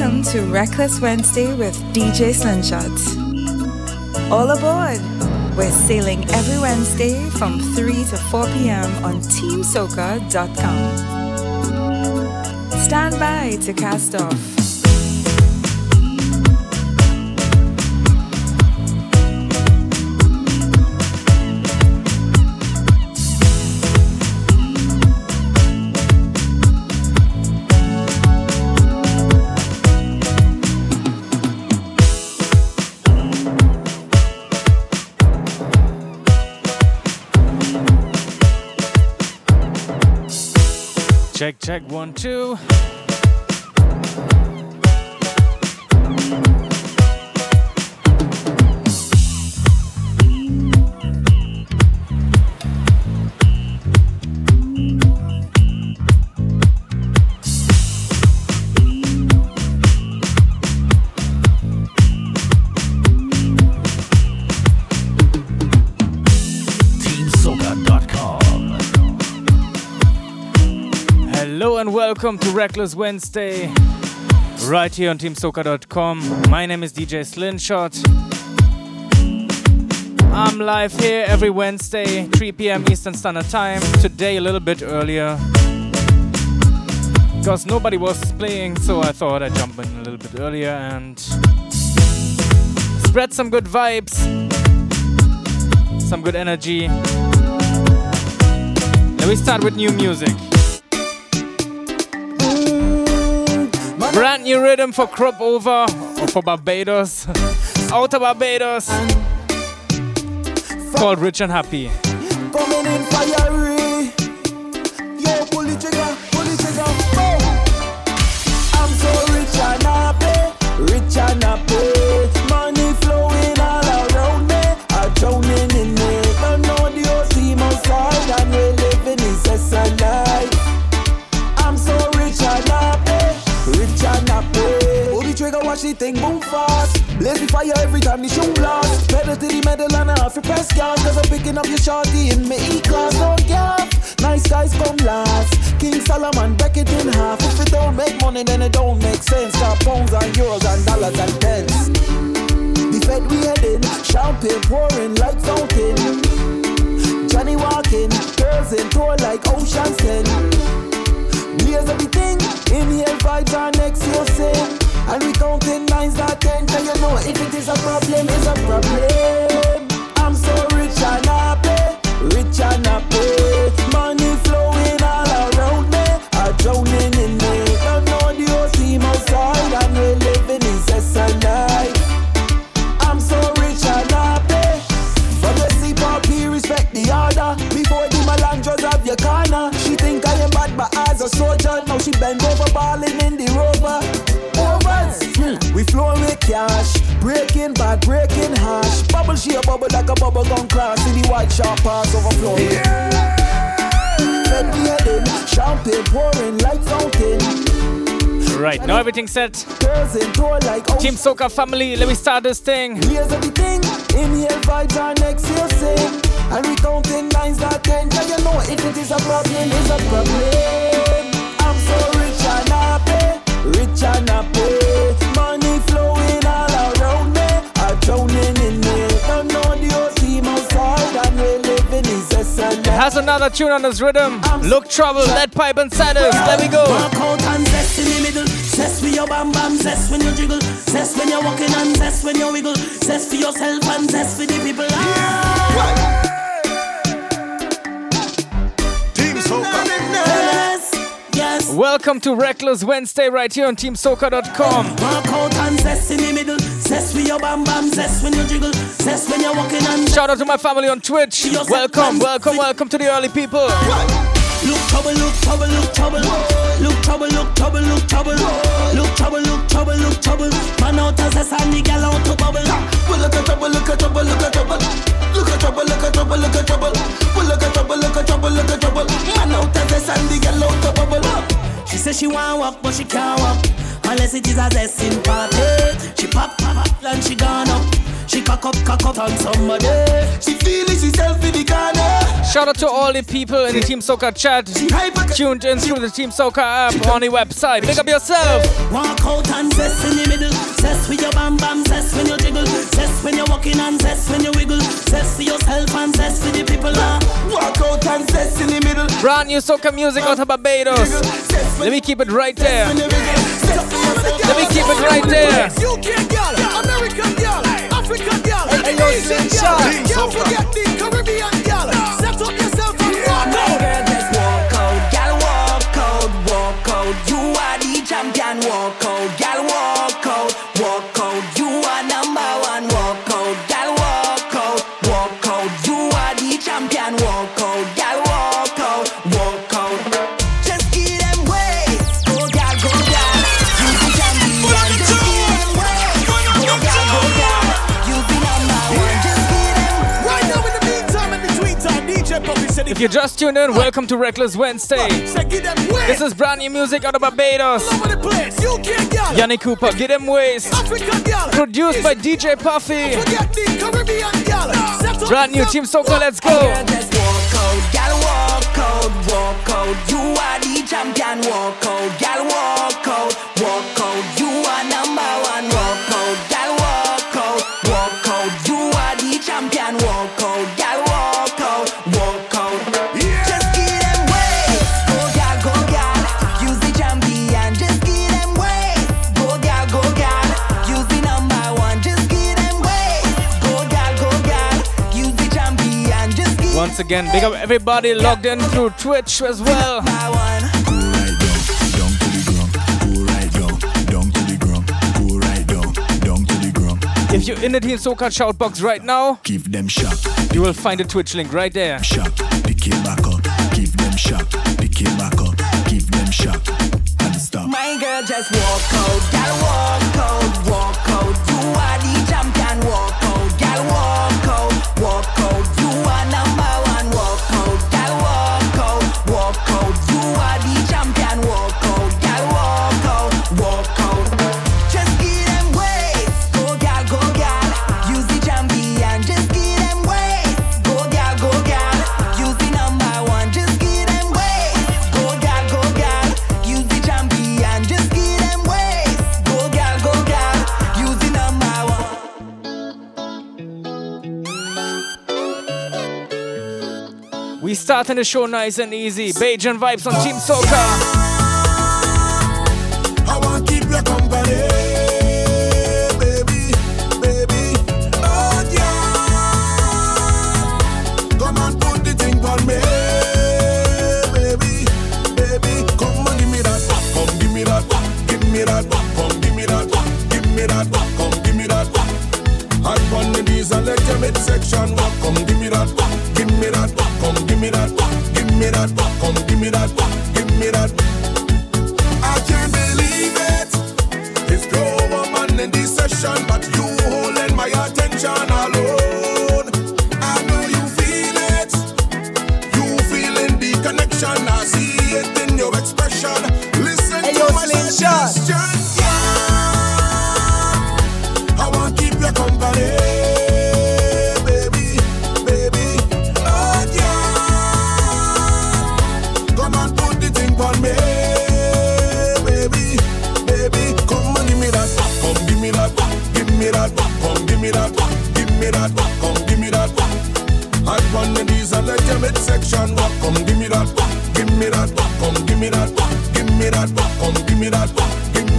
Welcome to Reckless Wednesday with DJ Slingshots. All aboard! We're sailing every Wednesday from 3 to 4 p.m. on TeamSoca.com. Stand by to cast off. One, two. Reckless Wednesday, right here on TeamSoca.com. My name is DJ Slingshot. I'm live here every Wednesday, 3 p.m. Eastern Standard Time. Today a little bit earlier. Because nobody was playing, so I thought I'd jump in a little bit earlier and spread some good vibes, some good energy. Let me start with new music. Brand new rhythm for Crop Over or for Barbados. Out of Barbados. Called Rich and Happy. Picking up your shorty in me E-class. Don't gap. Nice guys come last. King Solomon, break it in half. If it don't make money, then it don't make sense. Got pounds and euros and dollars and pence. The Fed we heading, champagne pouring like fountain. Johnny walking, girls in tour like Ocean's 10. Blaze everything, inhale vibes and exhale sin. And we counting nines not ten, cause you know if it is a problem, it's a problem. Rich and happy, rich and happy. Money flowing all around me, I'm drowning in it. Don't know the whole team outside, and we're living incessant life. I'm so rich and happy. From the poppy, respect the order. Before the melandras have your corner. She think I am bad, but as a soldier, now she bend over, balling in the rover. We flow with cash. Breaking bad, breaking hash. Bubble she a bubble like a bubble gum class. See the white sharp pass overflowing. Fed we heading, champagne pouring like fountain. Right, now everything's set. Girls in tour like Team Soca family, let me start this thing. Here's everything. Vibes and exhale sing. And we counting nines not ten. Yeah, you know if it is a problem, it's a problem. I'm so rich and happy, rich and happy. Has another tune on this rhythm. Look trouble, lead pipe and saddles. Let me go. Walk out and zest in the middle. Zest with your bam bam, zest when you jiggle. Zest when you're walking and zest when you wiggle. Zest for yourself and zest for the people. Ah. Yes, yes. Welcome to Reckless Wednesday right here on TeamSoca.com. Walk out and zest in the middle. Zest with your bam bam, zest when you jiggle. Zest when you're walking and Shout out to my family on Twitch. Welcome, welcome, welcome to the early people. Look trouble, look trouble, look trouble. Look trouble, look trouble, look trouble. Look trouble, look trouble, look trouble. Man out as a sandy gal out to bubble. Well, look at trouble, look at trouble, look at trouble. Look at trouble, look at trouble, look at trouble. Well, look at trouble, look at trouble, look at trouble. Man out as a sandy gal out to bubble. She says she want walk, but she can't walk Unless it is a zesting party. She pop, pop, pop, and she gone up. She cock up, cock up on somebody. She feeling herself in the corner. Shout out to all the people in the Team Soca chat tuned in through the Team Soca app on the website. Pick up yourself. Walk out and zest in the middle. Zest with your bam bam, zest when you jiggle. Zest when you're walking and zest when you wiggle. Zest to yourself and zest to the people. Uh. Walk out and zest in the middle. Brand new soca music out of Barbados. Let me keep it right there. Let me keep it right there. UK girl, American girl, African girl, Asian girl. Don't forget the Caribbean If you just tuned in, welcome to Reckless Wednesday. This is brand new music out of Barbados. Yanni Cooper, Get Them Waste. Produced by DJ Puffy. Brand new Team Soca, let's go. You are the champion, walk out, gal, walk out, walk out. once again. Big up everybody logged in through Twitch as well. If you're in the Team Soca shoutbox right now, give them shot. You will find a Twitch link right there. Shot, pick it back up. Give them shot, pick it back up. Give them shot and stop. My girl just walk out, gotta walk out. starting the show nice and easy. Bajan vibes on Team Soca.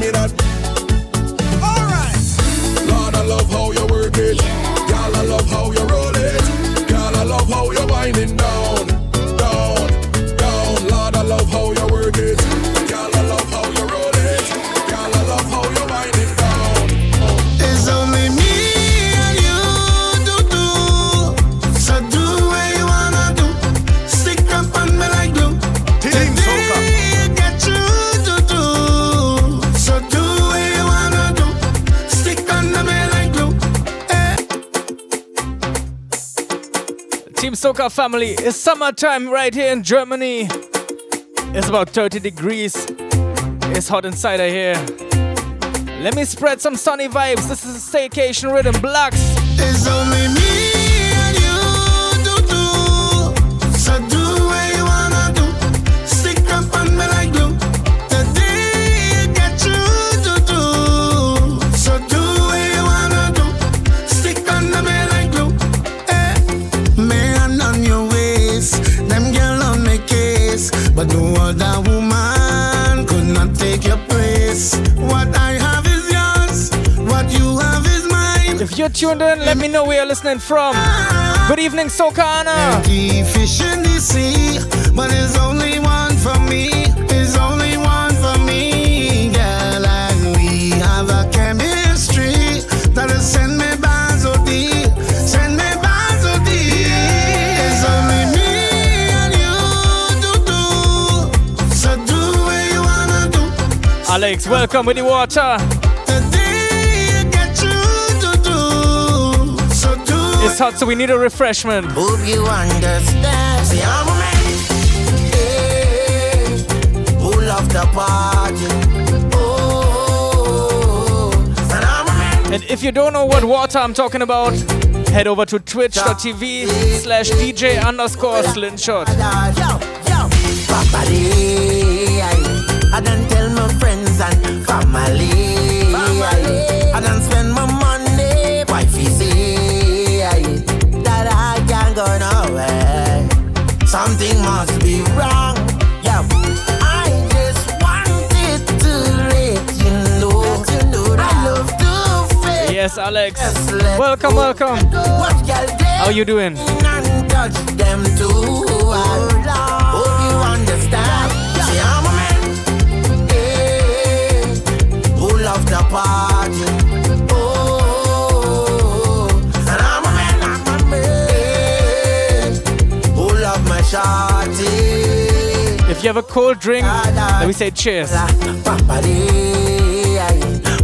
me that Family. It's summertime right here in Germany. It's about 30 degrees. It's hot inside of here. Let me spread some sunny vibes. This is a staycation rhythm. Blacks. But no other woman could not take your place. What I have is yours, what you have is mine. If you're tuned in, let me know where you're listening from. Good evening, Soca Anna. Fish in the sea, but there's only one for me. Alex, welcome with the water. The day you get you, do do. So do. It's hot, so we need a refreshment. Hope you understand. See, I'm a man who love the party. Oh, and I'm a man. And if you don't know what water I'm talking about, head over to twitch.tv slash DJ underscore slingshot. Yo, yo, and family. I done spend my money, wifey say that I can't go nowhere. Something must be wrong. Yeah, I just wanted to let you know. I love to face. Yes, Alex. Welcome, welcome. How you doing? Oh, shawty. If you have a cold drink, ah, let me say cheers.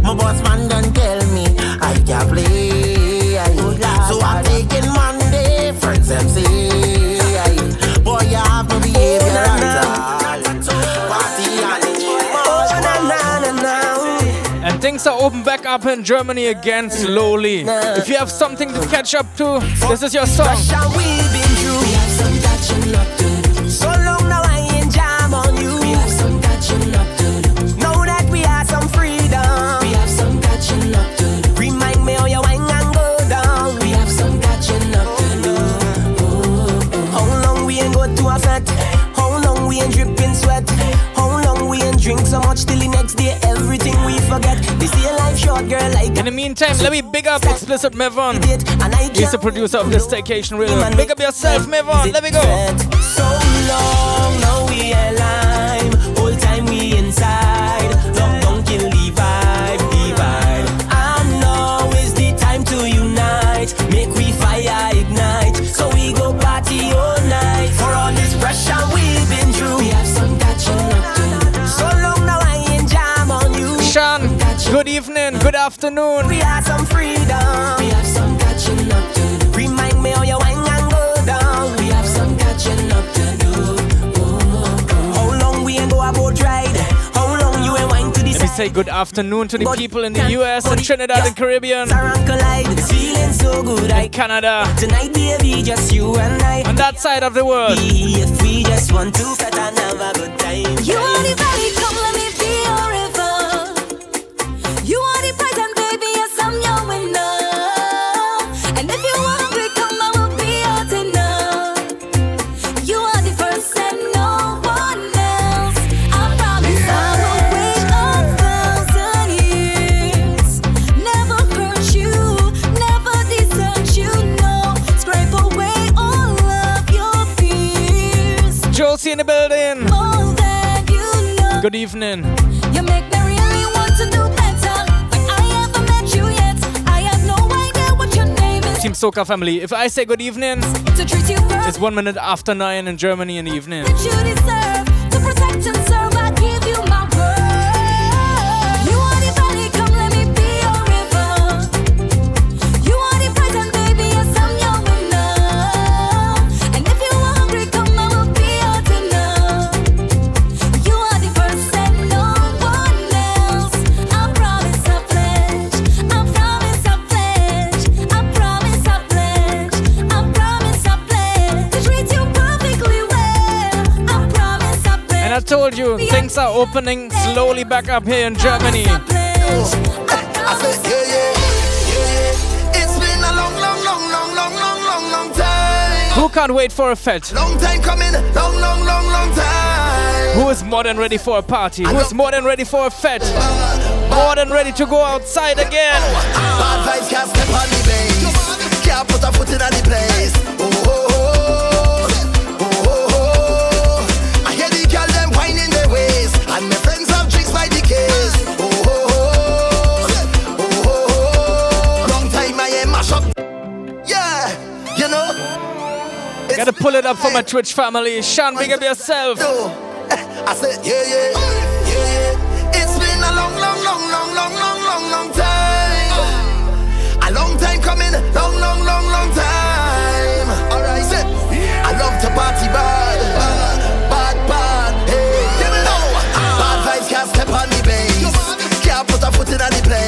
My boss man done tell me I can play. So I'm taking Monday, friends them and And things are open back up in Germany again slowly. If you have something to catch up to, this is your song. In the meantime, let me big up Explicit Mevon. He's the producer of the Staycation Rhythm. Big up yourself, Mevon. Let me go. So long, good afternoon. We have some freedom. We have some catching up to do. Remind me how you wine and go down. We have some catching up to do. Oh, oh, oh. How long we ain't go a boat ride? How long you ain't wine to the Let me say good afternoon to the people in the US and Trinidad and Caribbean, Sarah collide. It's feeling so good. I Canada, tonight, baby, just you and I. on that side of the world. If we just want to fret and have a good time. You are the name is. Team Soca family. If I say good evening, To treat you it's one minute after nine in Germany in the evening. Things are opening slowly back up here in Germany. Who can't wait for a fete? Long time coming, long, long, long, long time. Who is more than ready for a party? Who is more than ready for a fete? More than ready to go outside again. Bad vibes can't step on the base. Can't put a foot in any place. Oh, oh, oh. Gotta pull it up for my Twitch family. Sean, big up yourself. I said, yeah, yeah, yeah, yeah. It's been a long, long, long, long, long, long, long, long time. A long time coming, long, long, long, long time. Alright, said, I love to party bad, bad, bad. bad. Hey, let me know. Bad vibes can't step on the bass. Can't put a foot in on the place.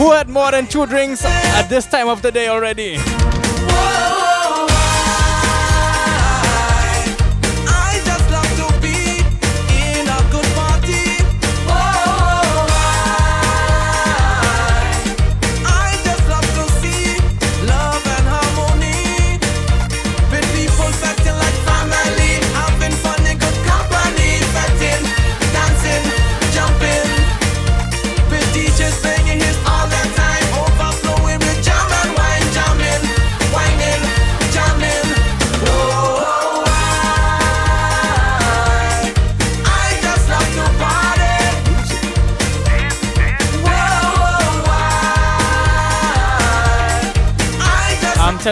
who had more than two drinks at this time of the day already?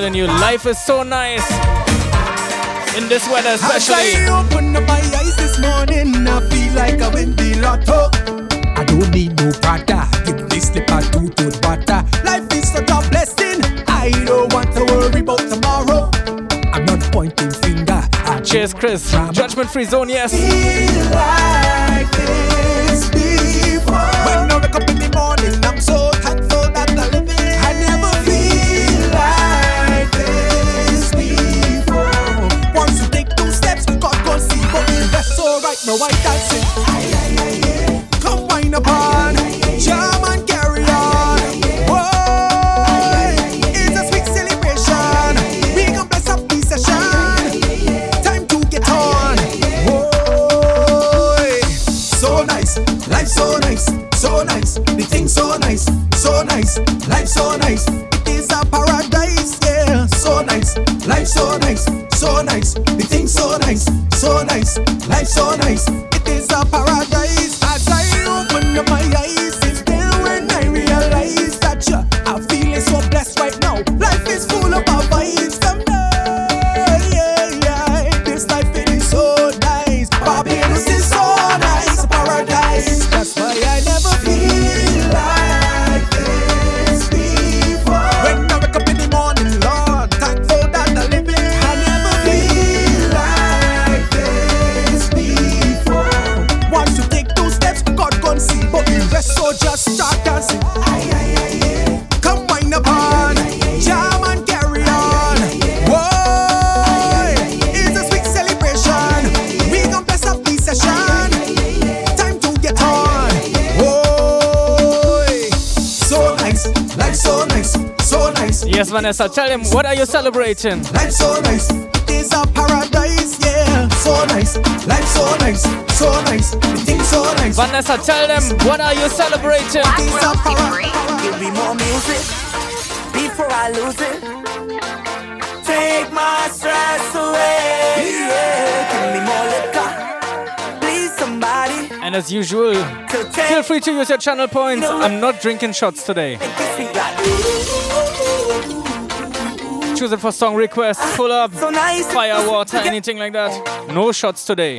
telling you, life is so nice. In this weather, especially. I up my eyes this morning, I feel like I the lotto. I don't need no prada, give me slipper two the butter. Life is such a blessing, I don't want to worry about tomorrow. I'm not pointing finger. I Cheers, Chris. Judgment free zone, yes. Yes, Vanessa, tell him what are you celebrating? Life so nice, it is a paradise, yeah. So nice, life so nice, so nice, the thing so nice. Vanessa, tell them what are you celebrating? It is a paradise. Give me more music before I lose it. Take my stress away. Yeah. Give me more liquor. Please, somebody. And as usual, feel free to use your channel points. I'm not drinking shots today. Choose it for song requests, pull up, so fire, water, anything like that. No shots today.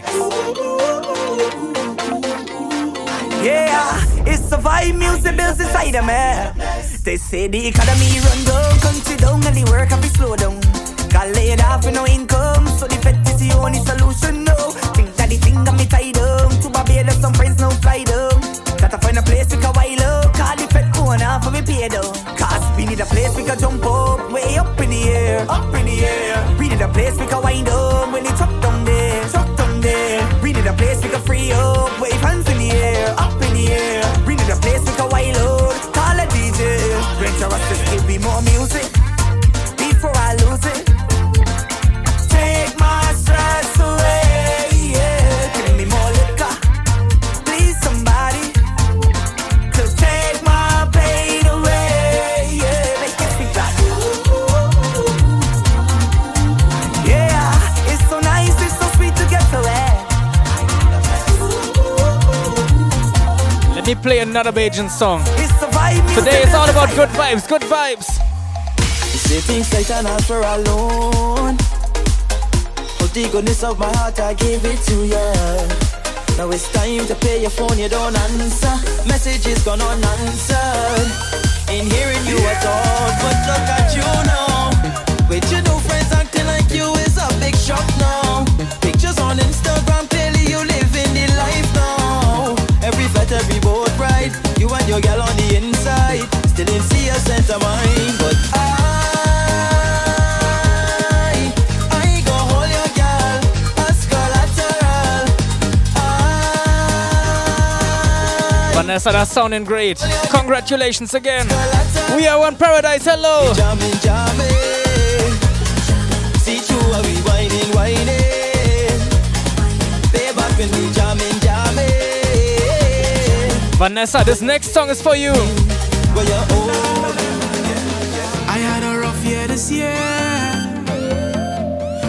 Yeah, it's the vibe music builds inside of me. They say the economy run down, country down, and the work have to slow down. Got laid off with no income, so the fete is the only solution. No, think that the thing got me tied up. To Barbados, some friends now fly down. Gotta find a place to wild up. Call the vet owner for me pay down. Cause we need a place we can jump up, way up in the air, up in the air. We need a place we can wind up when the truck down there, truck down there. We need a place we can free up, play another Bajan song. It's the vibe music Today it's all about good vibes, good vibes. You say things like an answer alone. But the goodness of my heart, I give it to you. Now it's time to pay your phone, you don't answer. Messages gone unanswered. Ain't hearing you at all, but look at you now. With your new friends acting like you is a big shock now. Pictures on Instagram, your girl on the inside. Still didn't see a cent of mine, but I, I go hold your girl as collateral. Vanessa, that's sounding great. Congratulations again. We are on Paradise. Hello. Vanessa, this next song is for you. I had a rough year this year.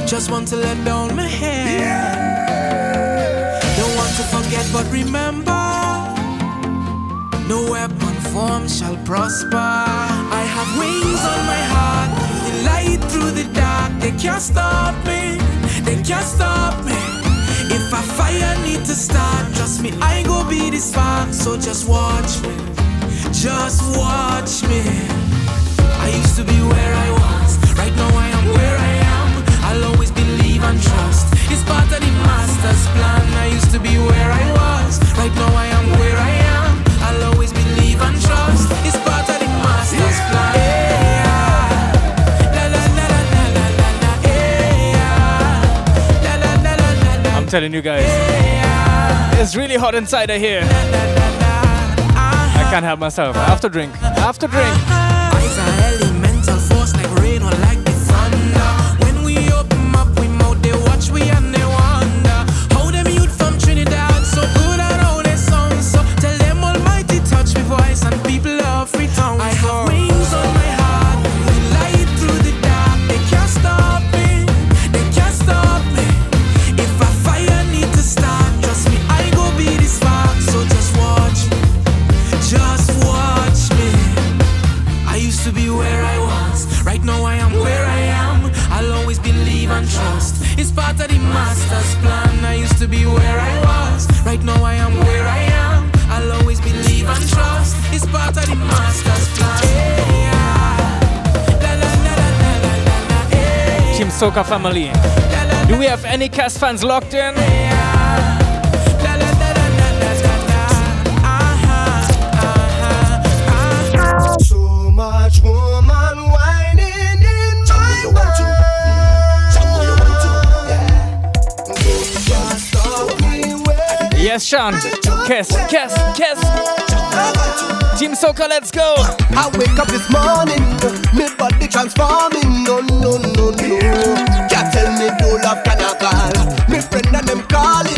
Just want to let down my hair. Don't want to forget, but remember. No weapon formed shall prosper. I have wings on my heart, the light through the dark. They can't stop me, they can't stop me. If a fire need to start, trust me, I go be the spark. So just watch me, just watch me. I used to be where I was, right now I am where I am. I'll always believe and trust. It's part of the master's plan. I used to be where I was, right now I am where I am. I'll always believe and trust. It's part of the master's plan. Yeah. Telling you guys, it's really hot inside here. I can't help myself. I have to drink. I have to drink. Soca family. Do we have any cast fans locked in? So much woman whining in my world. Can't stop me when Yes, Sean. Kiss, kiss, kiss. Team Soca, let's go. I wake up this morning, transforming. No, no, no, no. Can't tell me no love can I. Me friend and them call.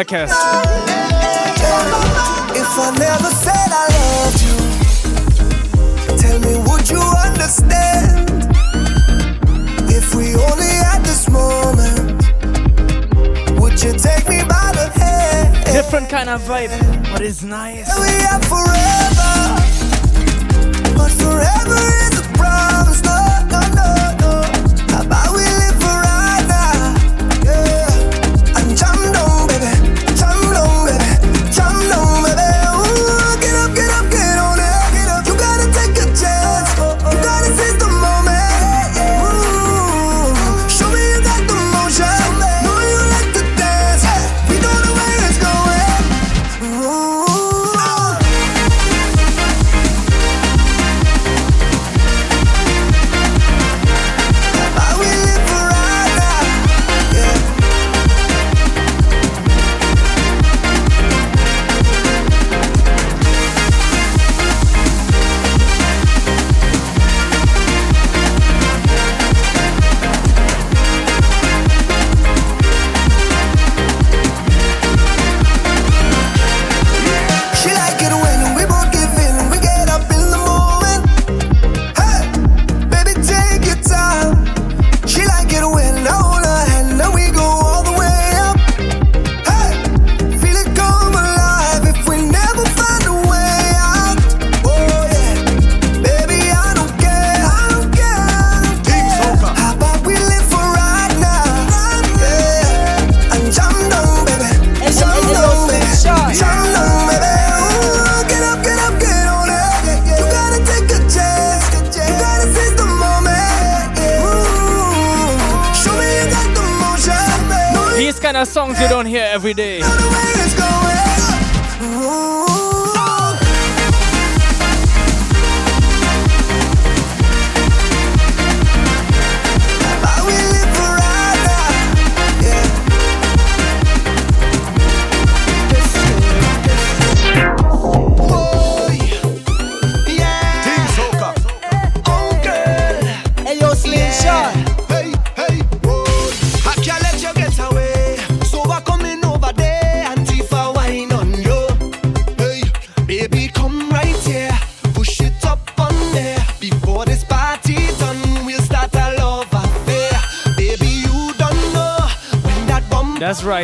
If I never said I loved you, tell me would you understand? If we only had this moment, would you take me by the hand? Different kind of vibe, but it's nice.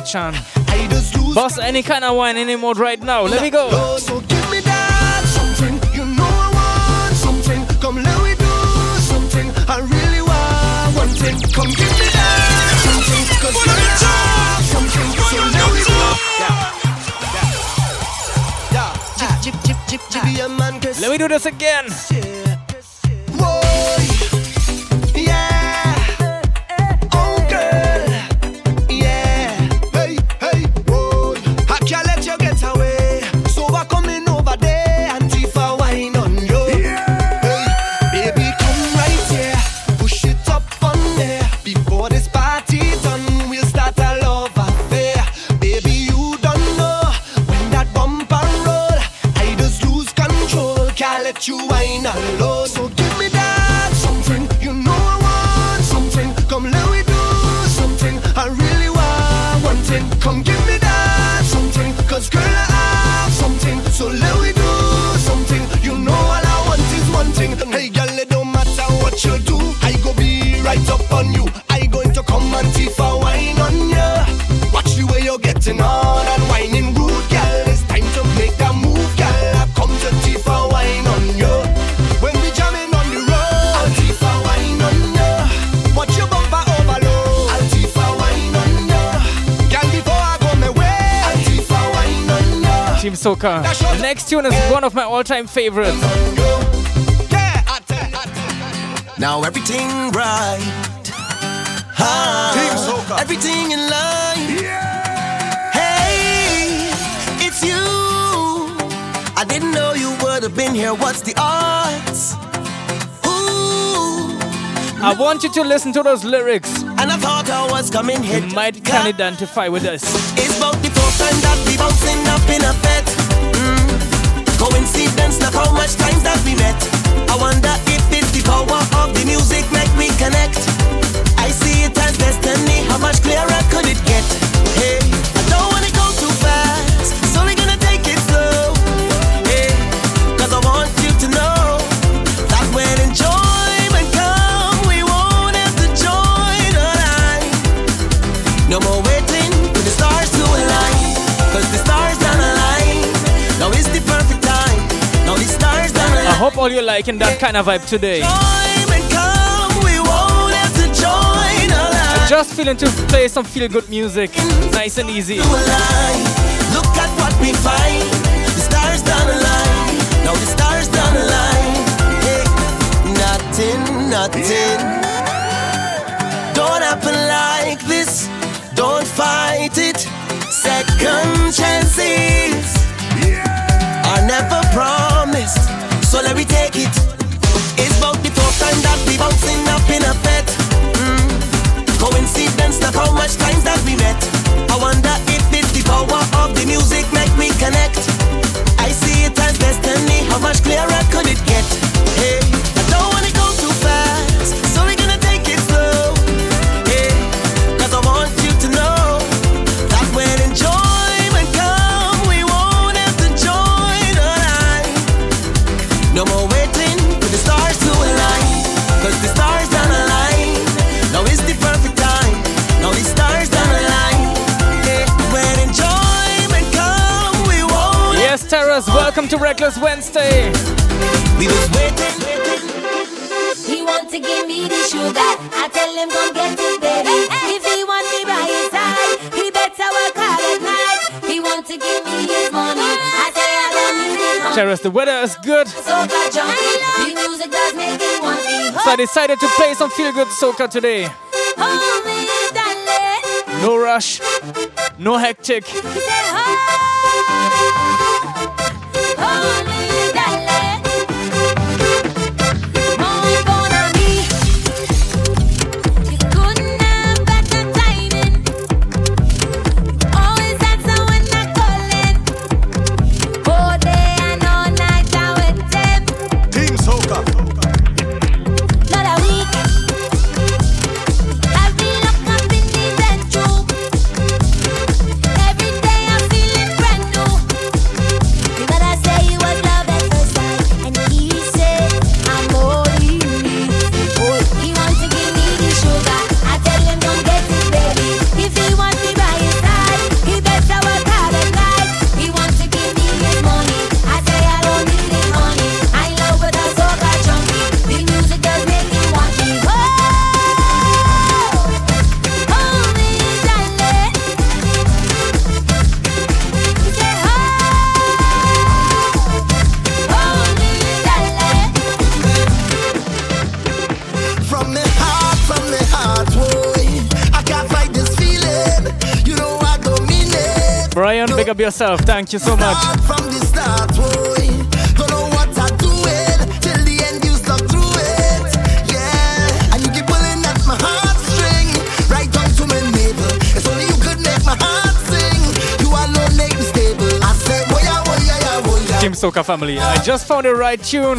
Kachan. Boss, any kind of wine any mode right now. Let me go. So give me that something. You know I want something. Come let me do something. I really want one thing. Come give me that something. Cause you something. So let me do. Yeah. Yeah. Yeah. Let me do this again. Soca. The next tune is one of my all-time favorites. Now everything right. Ah, everything in line. Hey, it's you. I didn't know you would have been here. What's the odds? Ooh, I want you to listen to those lyrics. and I thought I was coming here. You might can identify with us. It's about the fourth time that we bouncing up in a bed. Coincidence, not how much times that we met. I wonder if it's the power of the music make we connect. I see it as destiny. How much clearer could it get? Hope all you're liking that kind of vibe today. Come, we won't have to join a line. I'm just feeling to play some feel-good music, nice and easy. Look at what we find. The stars don't align. Now the stars don't align. Hey, nothing, nothing. Don't happen like this. Don't fight it. Second chances are never promised. So let me take it. It's about the fourth time that we bouncing up in a bed. Mm. Coincidence, not how much times that we met. I wonder if it's the power of the music make we connect. I see it as destiny. How much clearer could it get? Hey, welcome to Wednesday. We was waiting. He want to give me the sugar. I tell him come get it, baby. If he want me by his side, he better work hard at night. He want to give me his money. I say I don't need it. honey. Terrace, the weather is good, Soca junkie. The music does make me want me. so I decided to play some feel-good soca today. Hold me. No rush, no hectic. He said, yeah, boy, yeah, yeah, boy, yeah. Team Soca family, I just found the right tune.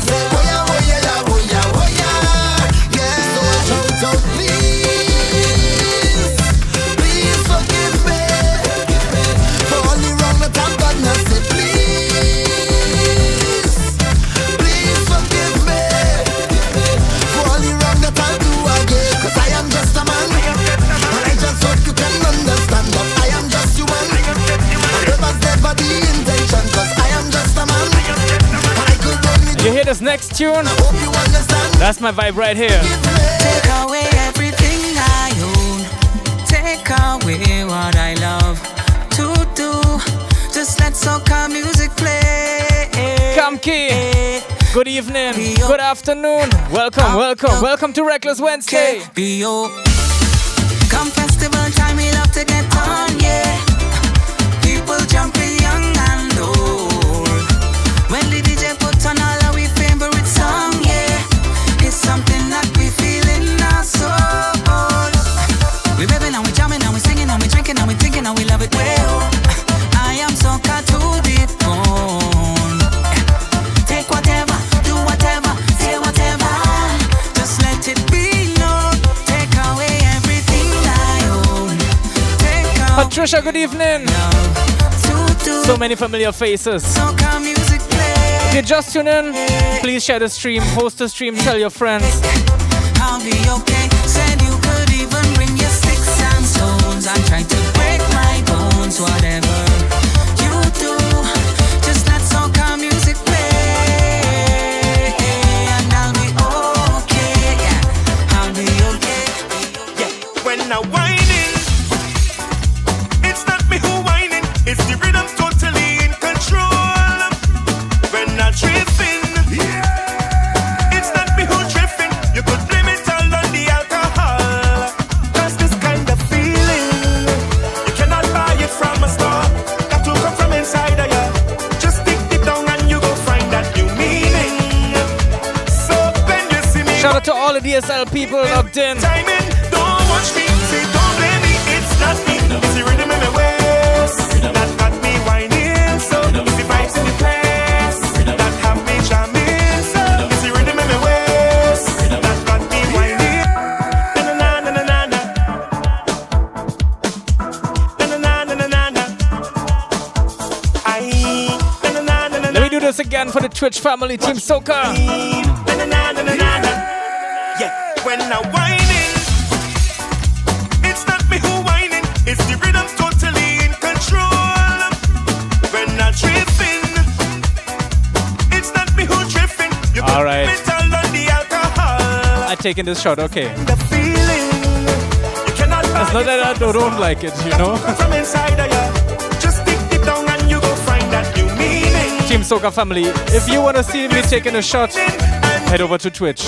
This next tune? hope you understand. That's my vibe right here. Take away everything I own. Take away what I love to do. Just let soca music play. Kamki. Good evening. Good afternoon. Welcome, welcome, welcome to Reckless Wednesday. Come festival time, we love to get on, Patricia, good evening. So many familiar faces. If you're just tune in, please share the stream, post the stream, tell your friends. I'll be okay. Said you could even bring your sticks and stones. I'm trying to DSL people logged in. timing, don't watch me, say don't blame me, it's not me. It's the rhythm in my waist that got me whining. So it's the vibes in the place that have me jamming. So it's the rhythm in my waist that got me whining. Na na na na na na. Na na na na na na na. Na na na na na Let me do this again for the Twitch family, Team Soca. na na na na na na na. Yeah, when I whining, it's not me who whining, it's the rhythm totally in control. When I tripping, it's not me who tripping. You All right. metal on the alcohol. I taking this shot, okay. The feeling, you cannot It's not that I don't, don't like it, you know. from inside of you. Just dig down and you go find that new meaning. Team Soca family, if you want to see me taking a shot, head over to Twitch.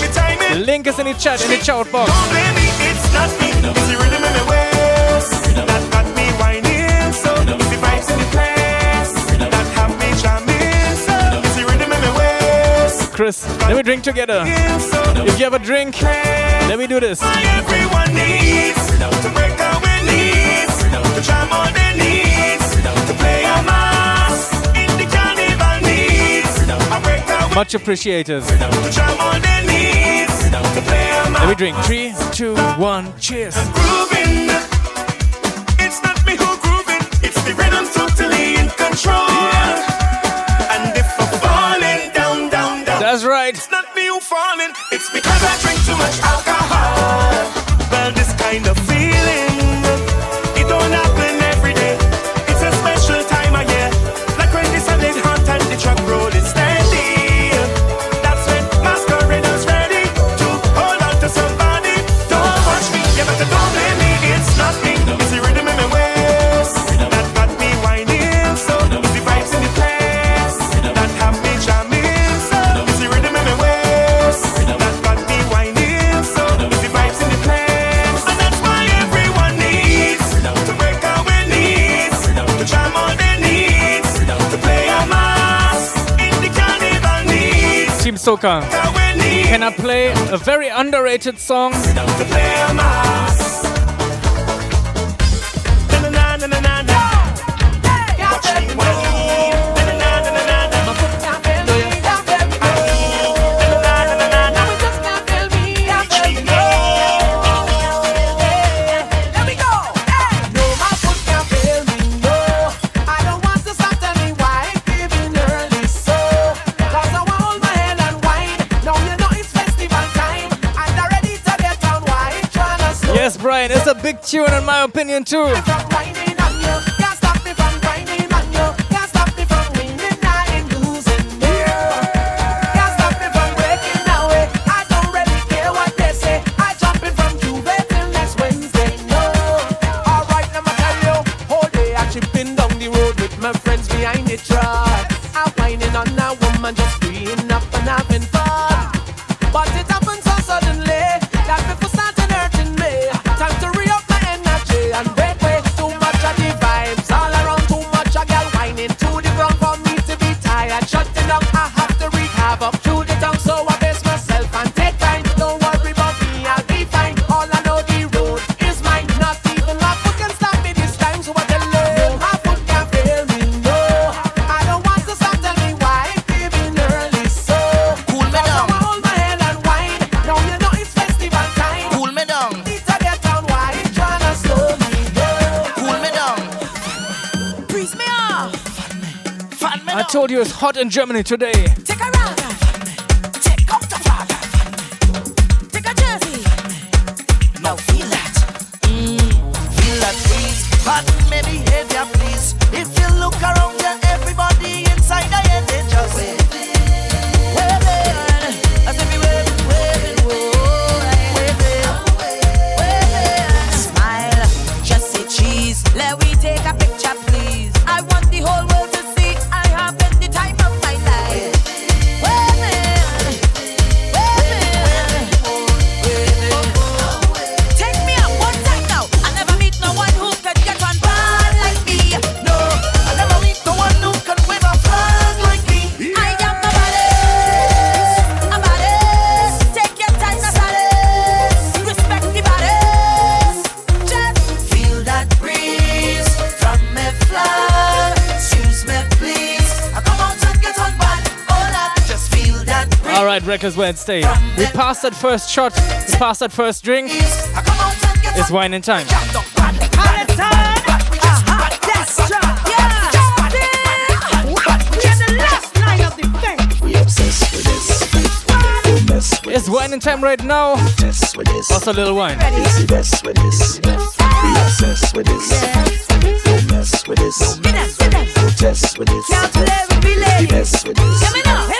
The link is in the chat, in the chat box. Don't blame me, it's not me. It's the rhythm in my waist that got me whining. So it's the vibes in the place that have me jamming. So it's the rhythm in my waist. Chris, let me drink together. If you have a drink, let me do this. Everyone needs to break away needs to jam on their knees to play a mass in the carnival needs. I break away Much appreciated. To jam on their knees to play a mass. Let me drink. Three, two, one, cheers. It's not me who grooving, it's the rhythm totally in control. And if I'm falling down, down, down, That's right. It's not me who falling, it's because I drink too much alcohol. Well, this kind of Soca. Can I play a very underrated song? Big tune in my opinion too. hot in Germany today. Monikers Wednesday. We passed that first shot, we passed that first drink. It's wine and time. It's wine and time right now. Also a little wine. Easy mess with this. Don't mess with this. Don't test with this. Be mess with this.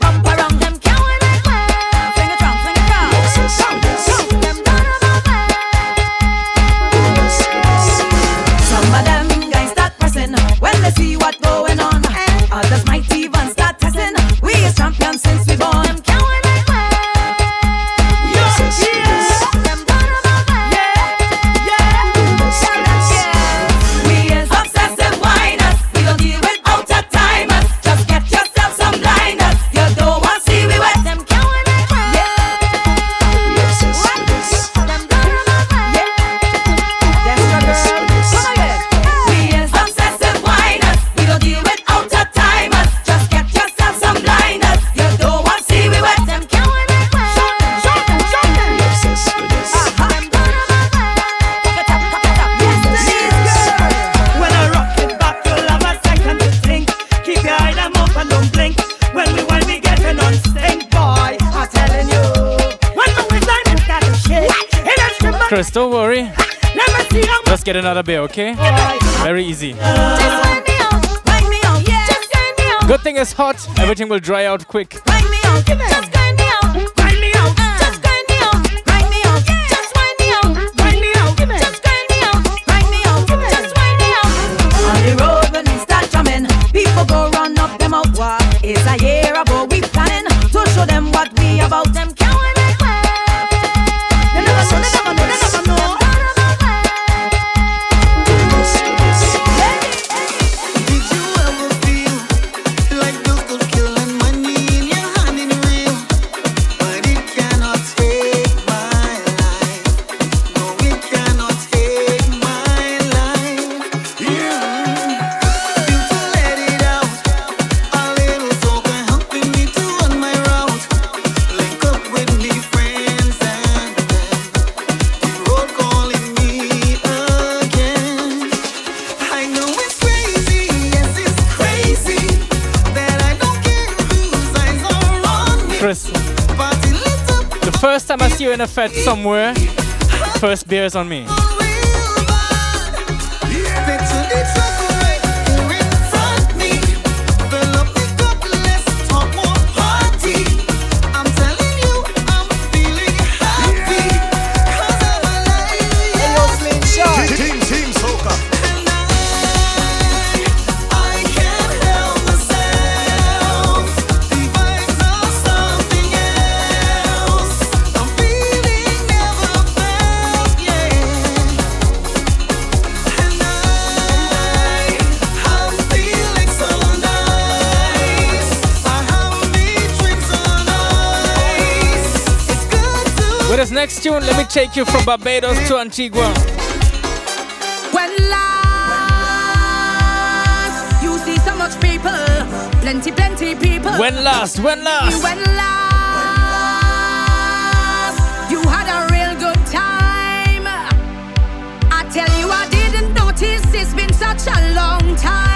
Chris, don't worry. Let's get another beer, okay? Very easy. Good thing it's hot, everything will dry out quick. People go run up them out. A year ago we planning to show them what we about. Them you in a fed somewhere. First beer is on me. Next tune, let me take you from Barbados to Antigua. When last you see so much people, plenty, plenty people. When last, when last. When last you had a real good time. I tell you, I didn't notice it's been such a long time.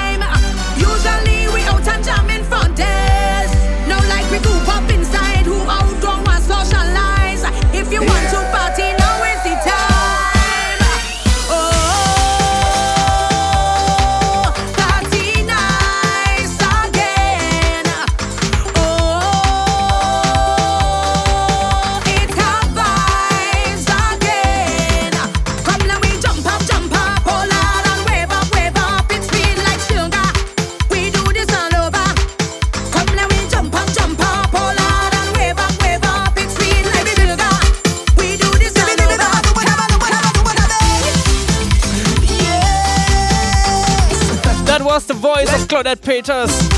Of Claudette Peters.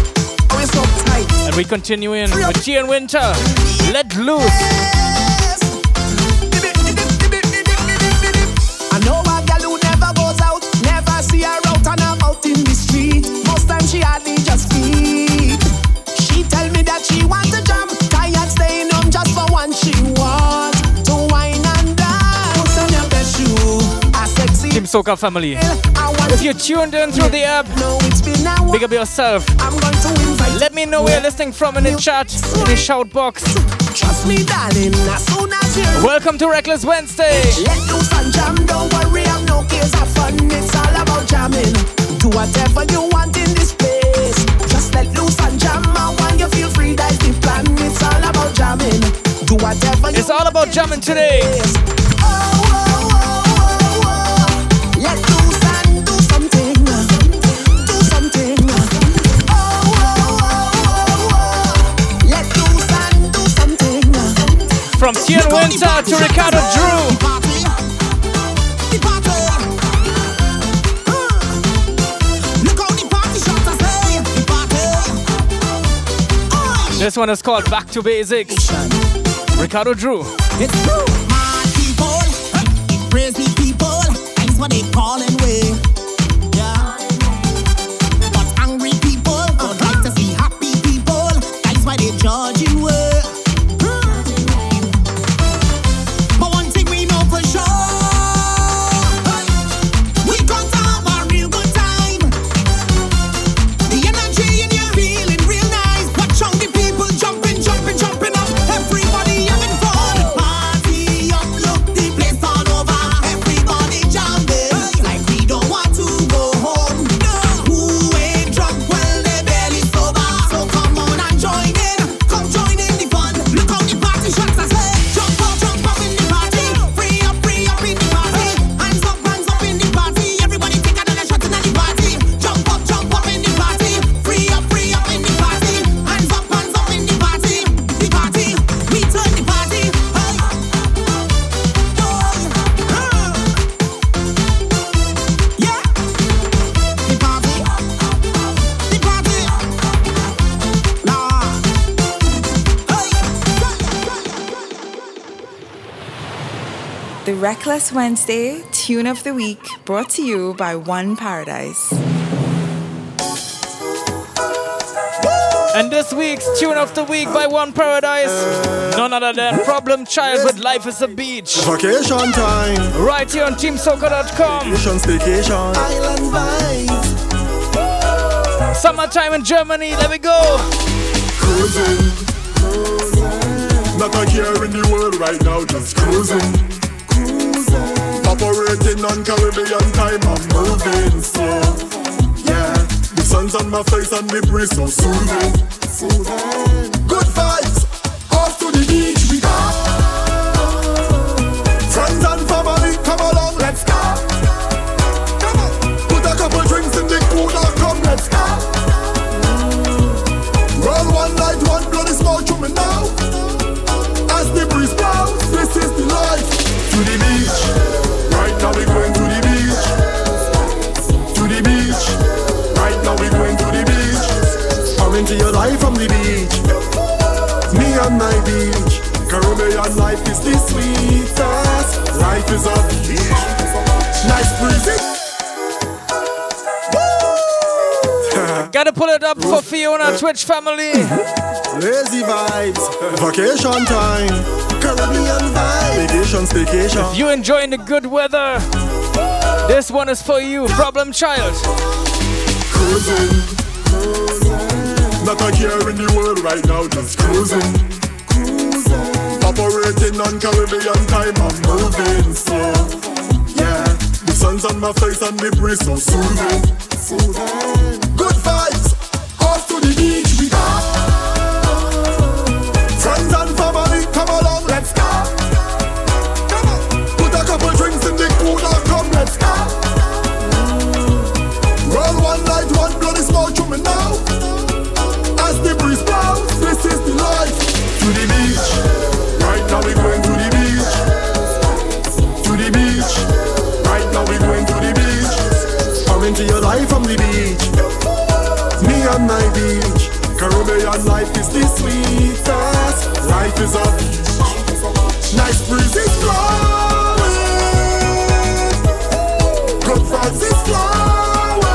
And we continue in with and Winter. Let loose. Soca family. If you're tuned in through the app, big up yourself. Let me know where you're listening from in the chat, in the shout box. Trust me, darling, as soon as you Welcome to Reckless Wednesday. Let loose and jam, don't worry, I'm no case of fun. It's all about jamming. Do whatever you want in this place. Just let loose and jam, and when you feel free, that's the plan. It's all about jamming. Do whatever you It's all about jamming today. Let Winter to Ricardo Drue. This one is called Back to Basics. Ricardo Drue. It's true. My people, crazy people, that's what they calling way. Reckless Wednesday Tune of the Week brought to you by One Paradise. And this week's Tune of the Week by One Paradise. None other than Problem Child with Life is a Beach. Vacation time. Right here on TeamSoca.com. Vacation staycation. Island vibes. Summertime in Germany, let me go. Cruising. Not a care in the world right now, just cruising. Operating on Caribbean time, I'm moving slow. Yeah, the sun's on my face and the breeze so soothing. Good vibes, off to the beach life is the sweetest. Life is a beach. Nice breezy. Gotta pull it up for Fiona Twitch family. Lazy vibes, vacation time, Caribbean vibes, vacation staycation. If you enjoying the good weather, this one is for you, Problem Child. Cruising, not a care in the world right now, just cruising. Operating on Caribbean time, I'm moving slow. Yeah, the sun's on my face and the breeze so soothing. Good vibes, off to the beach we go. Friends and family, come along, let's go. Put a couple drinks in the cooler, come, let's go. Roll one light, one Life is a beach. Nice breeze is blowing. Good vibes is flowing.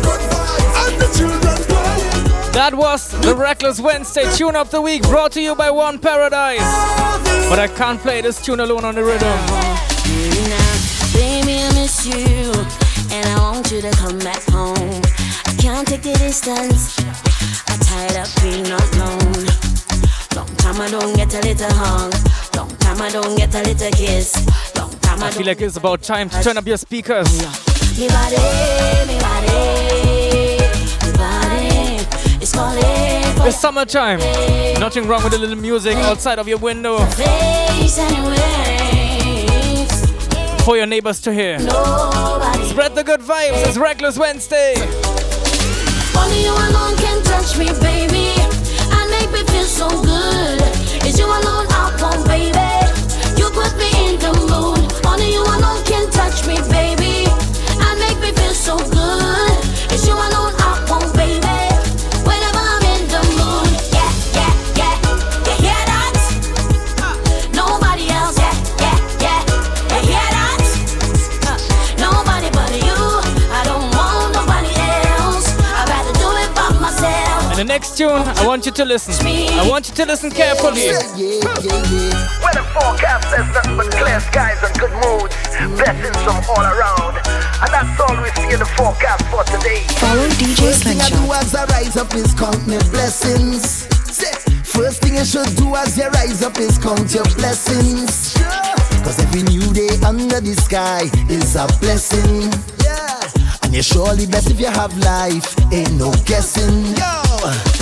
Good vibes and the children playing. That was the Reckless Wednesday tune of the week brought to you by One Paradise. But I can't play this tune alone on the rhythm. Baby, I miss you, and I want you to come back home. I can't take the distance. I'm tired of being alone. Long time I don't get a little hug. Long time I don't get a little kiss. Long time I, I feel like it's about time to turn up your speakers. Me body, me body, me body. It's calling It's summertime. Nothing wrong with a little music outside of your window face and wings. for your neighbors to hear. Nobody. Spread the good vibes. It's Reckless Wednesday. Only you alone can touch me, baby, and make me feel so good. It's you alone I want, baby. You put me in the mood. Only you alone can touch me, baby, And tune, I want you to listen. I want you to listen carefully. When the forecast says nothing but clear skies and good moods, blessings from all around. And that's all we see in the forecast for today. Follow DJ First thing I do as I rise up is count my blessings. First thing you should do as you rise up is count your blessings. Cause every new day under the sky is a blessing. And you're surely blessed if you have life, ain't no guessing. Yo,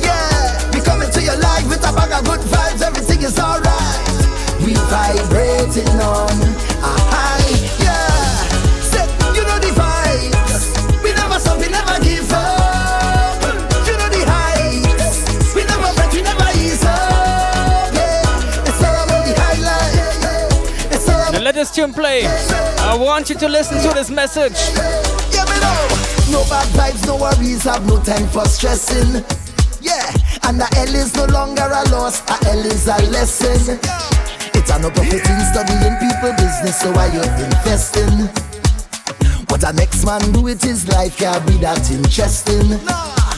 Your life with a bag of good vibes. Everything is alright. We vibrating on a high. Yeah, say you know the vibes. We never stop, we never give up. You know the heights. We never fret, we never ease up. Yeah, it's all about the highlight. It's all Now let this tune play. I want you to listen to this message. Yeah. No bad vibes, no worries, have no time for stressing. Yeah, and the L is no longer a loss, a L is a lesson. It's an opportunity studying people business, so why you investing? What a next man do with his life can't be that interesting.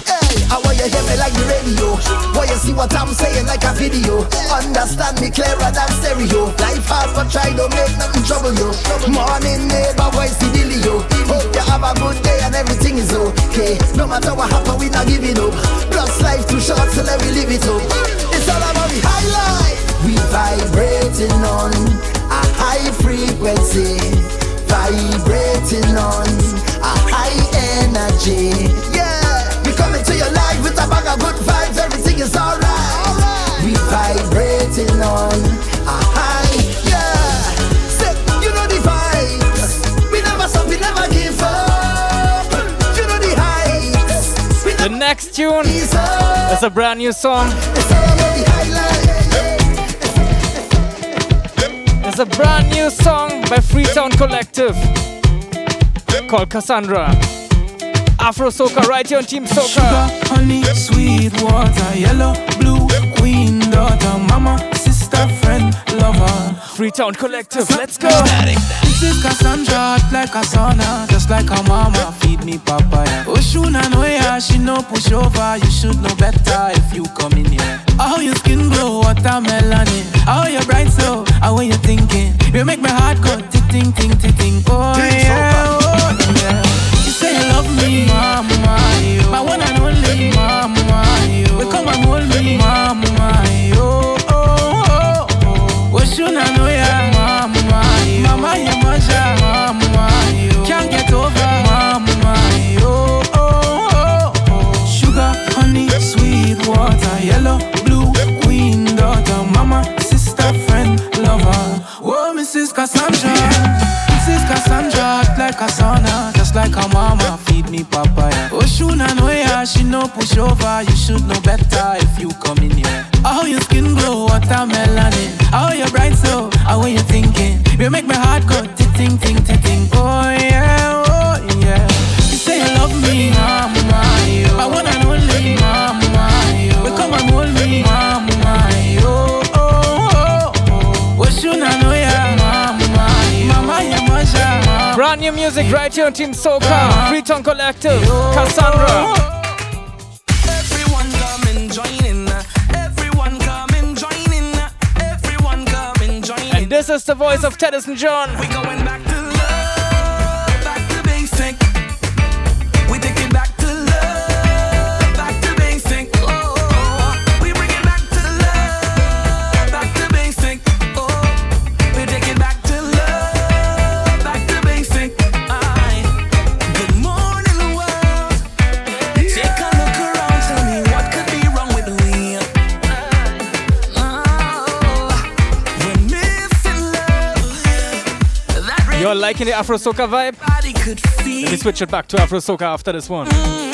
Hey, I want you hear me like the radio. Want you see what I'm saying like a video. Understand me clearer than stereo. Life hard but try don't make nothing trouble you. Morning neighbor voice the dealio. Hope you have a good day and everything is okay. No matter what happen, we not giving up. Plus life too short, so let we live it up. It's all about the high life. We vibrating on a high frequency vibrating on a high energy. Yeah, we coming to your life with a bag of good vibes. Everything is alright. We vibrating on tune. It's a brand new song. It's a brand new song by Freetown Collective called Cassandra. Afro Soca right here on Team Soca. Sugar, honey, sweet water, yellow, blue, queen, daughter, mama, sister, friend, lover. Freetown Collective, let's go. This is Cassandra, hot like a sauna, just like a mama, feed me papaya. Oshuna no ya, she no push over, you should know better if you come in here. How your skin glow, watermelon, how you bright so, how are you thinking? You make my heart go tick ting ting tick ting. Oh yeah, oh yeah. You say you love me, mama, yo. My one and only, mama, yo. We come and hold me, mama, yo. Oshuna no ya, mama. Mama, you masha, mama, yo. Can't get over, mama. Oh, oh, oh. Sugar, honey, sweet water, yellow, blue, queen, daughter, mama, sister, friend, lover. Oh, Mrs. Cassandra, Mrs. Cassandra, like a sauna, just like a mama, feed me papaya. Oh, Shuna no ya, she no push over, you should know better if you come in here. How your skin glow, watermelon, how you bright so, how are you thinking? You make my heart go ting ting ting ting. Oh yeah, oh yeah. You say you love me, mama, yo. My one and only, mama, yo. We come and hold me, mama, yo. Oh, oh, oh. Oh, Shuna no ya, mama, yo. Mama, you masha, Brand new music right here on Team Soca. Freetown Collective, Cassandra. This is the voice of Teddyson John. Liking the Afro Soca vibe? Let me switch it back to Afro Soca after this one.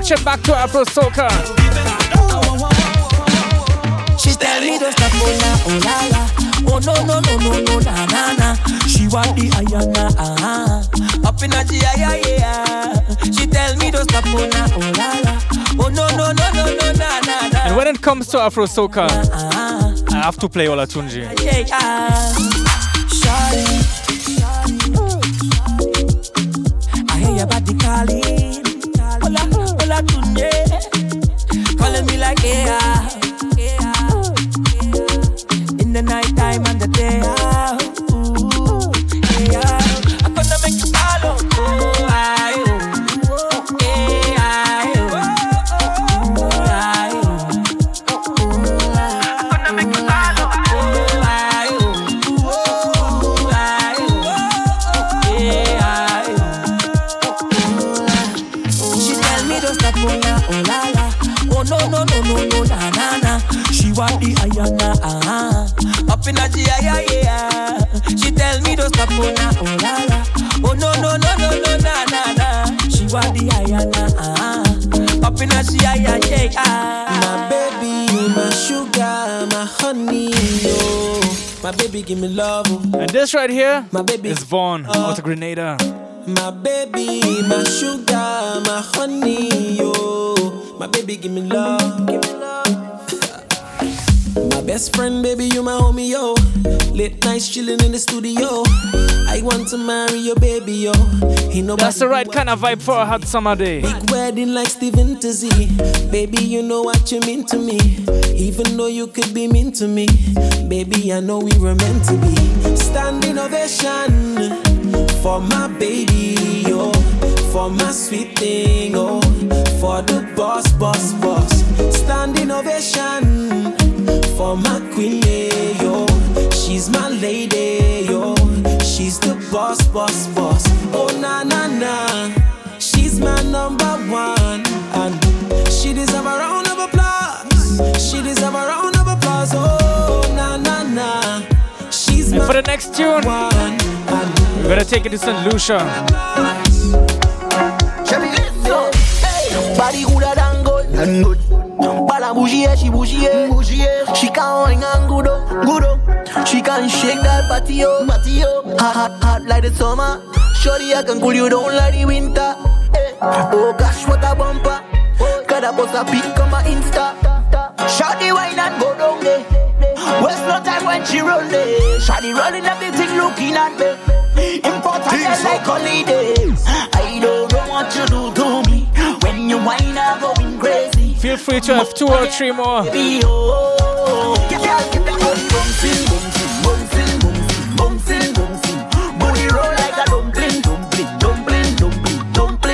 Living. Let me switch back to Afro Soca. She tell me to stop, oh la, oh la la. Oh no no no no no na na na. She want the ayana, ah ah. Up in a G, yeah yeah yeah. She tell me to stop, oh la, oh la la. Oh no no no no no na na na. And when it comes to Afro Soca, I have to play Olatunji. Yeah yeah. Yeah. This right here My baby. is Vaughn uh, out of Grenada. My baby, my sugar, my honey, yo. My baby, give me love. Give me love. My best friend, baby, you my homie, yo. Late nights chilling in the studio. I want to marry your baby, yo. Ain't nobody That's the right kind of vibe for a hot summer day. Big wedding like Steven Tizzy. Baby, you know what you mean to me. Even though you could be mean to me. Baby, I know we were meant to be. Standing ovation for my baby, yo. For my sweet thing, oh. For the boss, boss, boss. Standing ovation for my queen, yeah, yo. She's my lady, yo. She's the boss, boss, boss. Oh, na, na, na. She's my number one. And she deserve a round of applause. She deserve a round of applause. Oh, na, na, na. She's And my for the next tune, we're gonna take it to St. Lucia. Body gooder than gold. Than good. Bala bougie, she bougie, bougie. She can wine and good oh, good. She can shake that body oh. Hot, hot, hot like the summer. Shorty, I can cool you down like the winter. Eh. Oh gosh, what a bumper. Gotta post a pic on my Insta. Shorty wine and go down there. Waste no time when she roll it. Shorty rolling everything looking at me. Important like holidays. Feel free to have two or three more.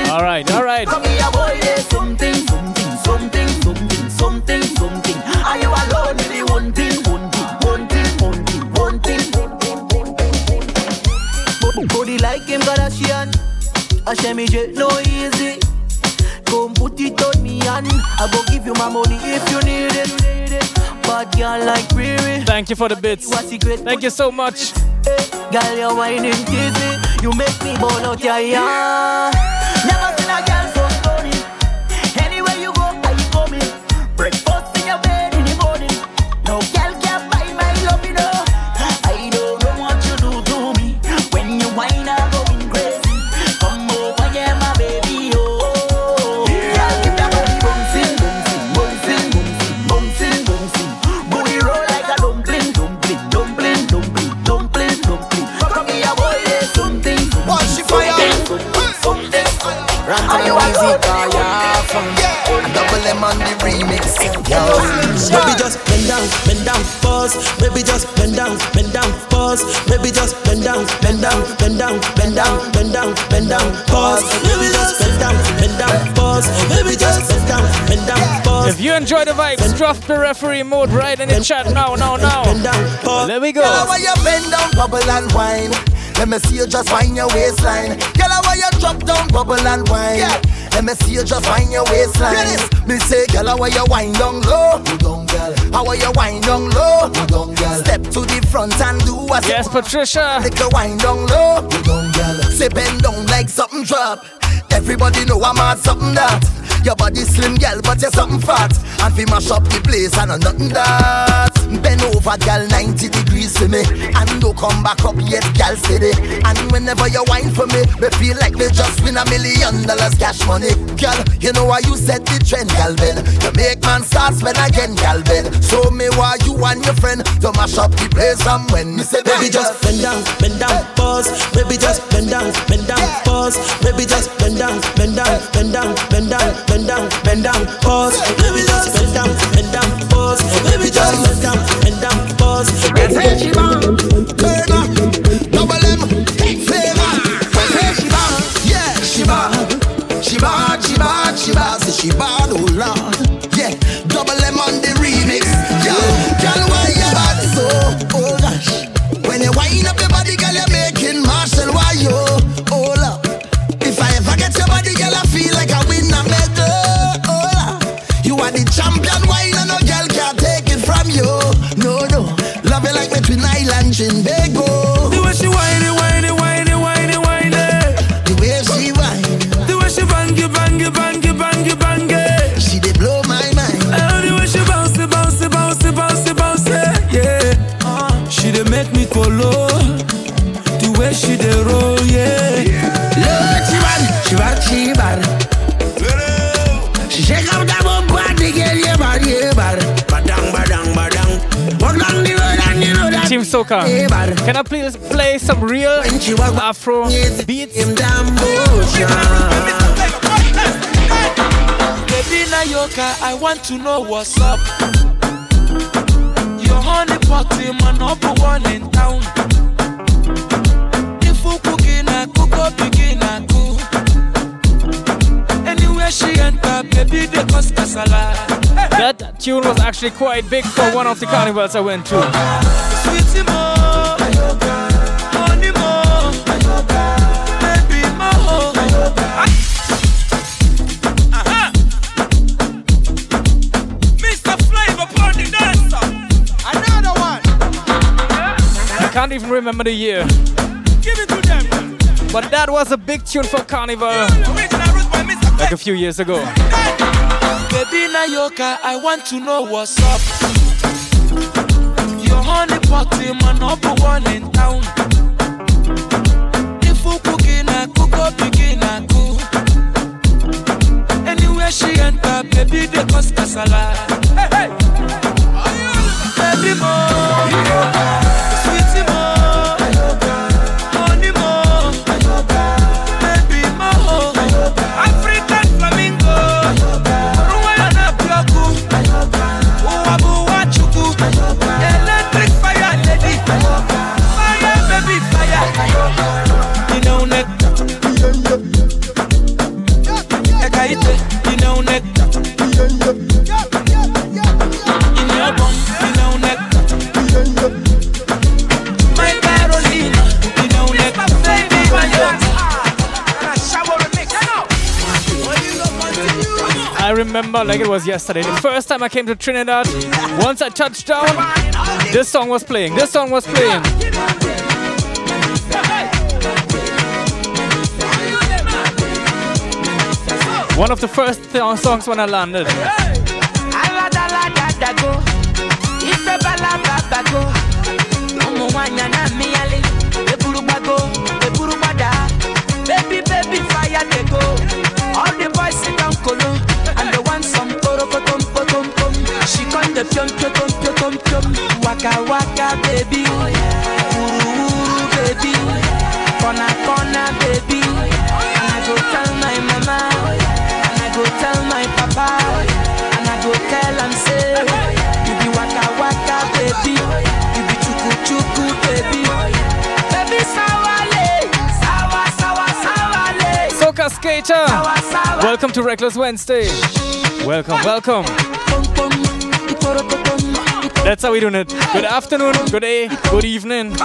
All right, all right. Body like Kim Kardashian, jet no easy. Come put it on me and I go give you my money if you need it. Bad girl like Riri. Thank you for the bits. Thank you so much. Eh, girl, you're whining. You make me burn out. Never seen a girl Run Are you alone? A double M on the remix. Baby just bend down, bend down, pause. Baby just bend down, bend down, pause. Baby just bend down, bend down, bend down, bend down, bend down, bend down, pause. Baby just bend down, bend down, pause. Baby just bend down, bend down, pause. If you enjoy the vibes, drop the referee mode right in the chat now, now, now. There we go. Girl, why you bend down, bubble and wine? Let me see you just wind your waistline. Girl, why you drop down, bubble and wine? Let me see you just wind your waistline. Me say, girl, why you wind down low? You down, girl. How are you wind down low? You down, girl. Step to the front and do a Yes, Patricia. Little wind down low. You down, girl. Say bend down like something drop. Everybody know I'm at something that. Your body slim, girl, but you're something fat. And we mash up the place and a nothing that. Bend over, girl, 90 degrees for me. And don't come back up yet, girl, steady. And whenever you whine for me, me feel like me just win a million dollars cash money. Girl, you know why you set the trend, girl, Ben. You make man start spend again, girl, Ben. So me why you and your friend to mash up the place and when me say, Baby just bend down, bend down, pause. Baby just bend down, bend down, pause. Baby just bend down, bend down, bend down, bend down, bend down, bend down, pause. Baby just bend down, bend down, pause. Baby just bend down, bend down, pause. Say she island, Trinbago. Soca. Can I please play some real Afro beats? Baby Nayoka, I want to know what's up. Your honey pot my number one in town. If you cooking, I cook up, begin, I cook. That tune was actually quite big for one of the carnivals I went to. Sweetie mo, honey mo, baby mo. Aha. Mr. Flavor Party Dancer. Another one. I can't even remember the year. Give it to them. But that was a big tune for Carnival like a few years ago. Baby Nayoka, I want to know what's up. Your honey my number one in town. If you cook up, begin, cook. Anywhere she enter, baby, they. Remember like it was yesterday. The first time I came to Trinidad, once I touched down, this song was playing. This song was playing. One of the first th- songs when I landed. Welcome to Reckless Wednesday. Welcome, welcome. That's how we doing it. Good afternoon, good day, good evening.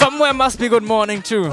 Somewhere must be good morning too.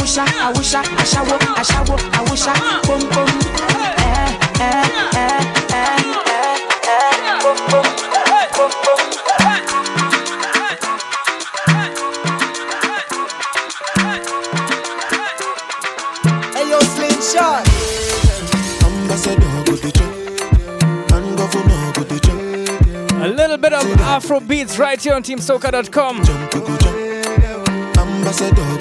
awusha, awusha, ashawo, ashawo, awusha, boom boom. Eh, eh, eh, eh, eh, boom boom, boom boom. Hey yo, slingshot. Ambassador, good to go for. A little bit of Afro beats right here on TeamSoca.com. Ambassador.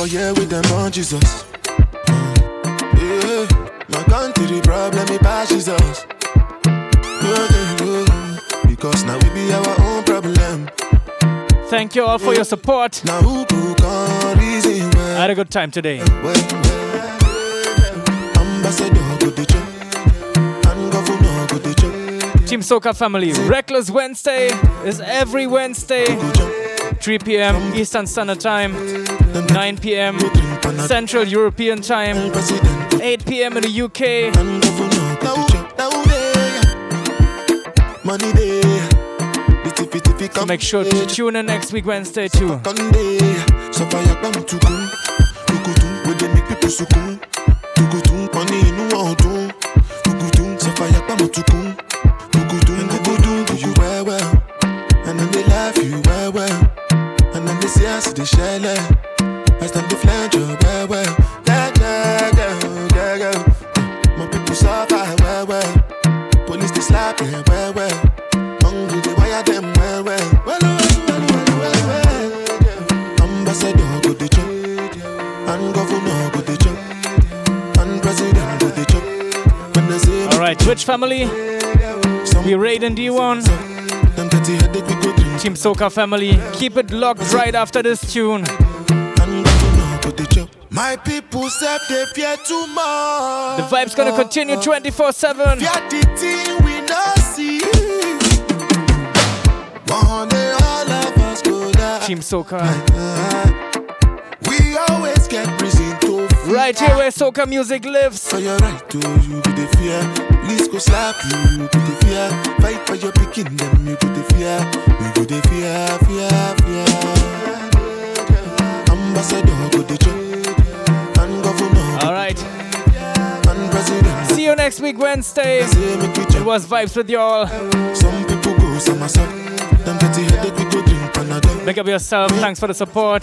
Before yeah with them on Jesus. Yeah, my country problem it passes us. Because now we be our own problem. Thank you all for your support. Now who go come reason? I had a good time today. Ambassador go the chop, and governor go the chop. Team Soca family, Reckless Wednesday is every Wednesday, 3 p.m. Eastern Standard Time, 9 p.m. Central European Time, 8 p.m. in the UK. So make sure to tune in next week Wednesday too. Oh, well well, yeah yeah yeah yeah yeah. My people suffer well, police they slap well well. Hungry they wire. Ambassador go chop, and governor oh, go chop, and president go chop. When they say Alright, Twitch family, we raiding D1. Team Soca family, keep it locked right after this tune. My people said they fear too much. The vibe's gonna continue 24 7. Fear the thing we not see. One day all of us go die. Team Soca. We always get reason to. Right here where Soca music lives. Right to you be the fear. Police go slap you, you be the fear. Fight for your picking them, you be the fear. We go the fear, fear, fear. Ambassador go the chop, and governor. Alright. And president. See you next week, Wednesday. It was Vibes with y'all. Some people go somersault. Them dirty headache we go drink Panadol. Make up yourself. Thanks for the support.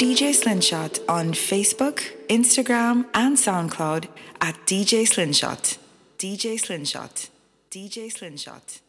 DJ Slingshot on Facebook, Instagram, and SoundCloud at DJ Slingshot. DJ Slingshot. DJ Slingshot.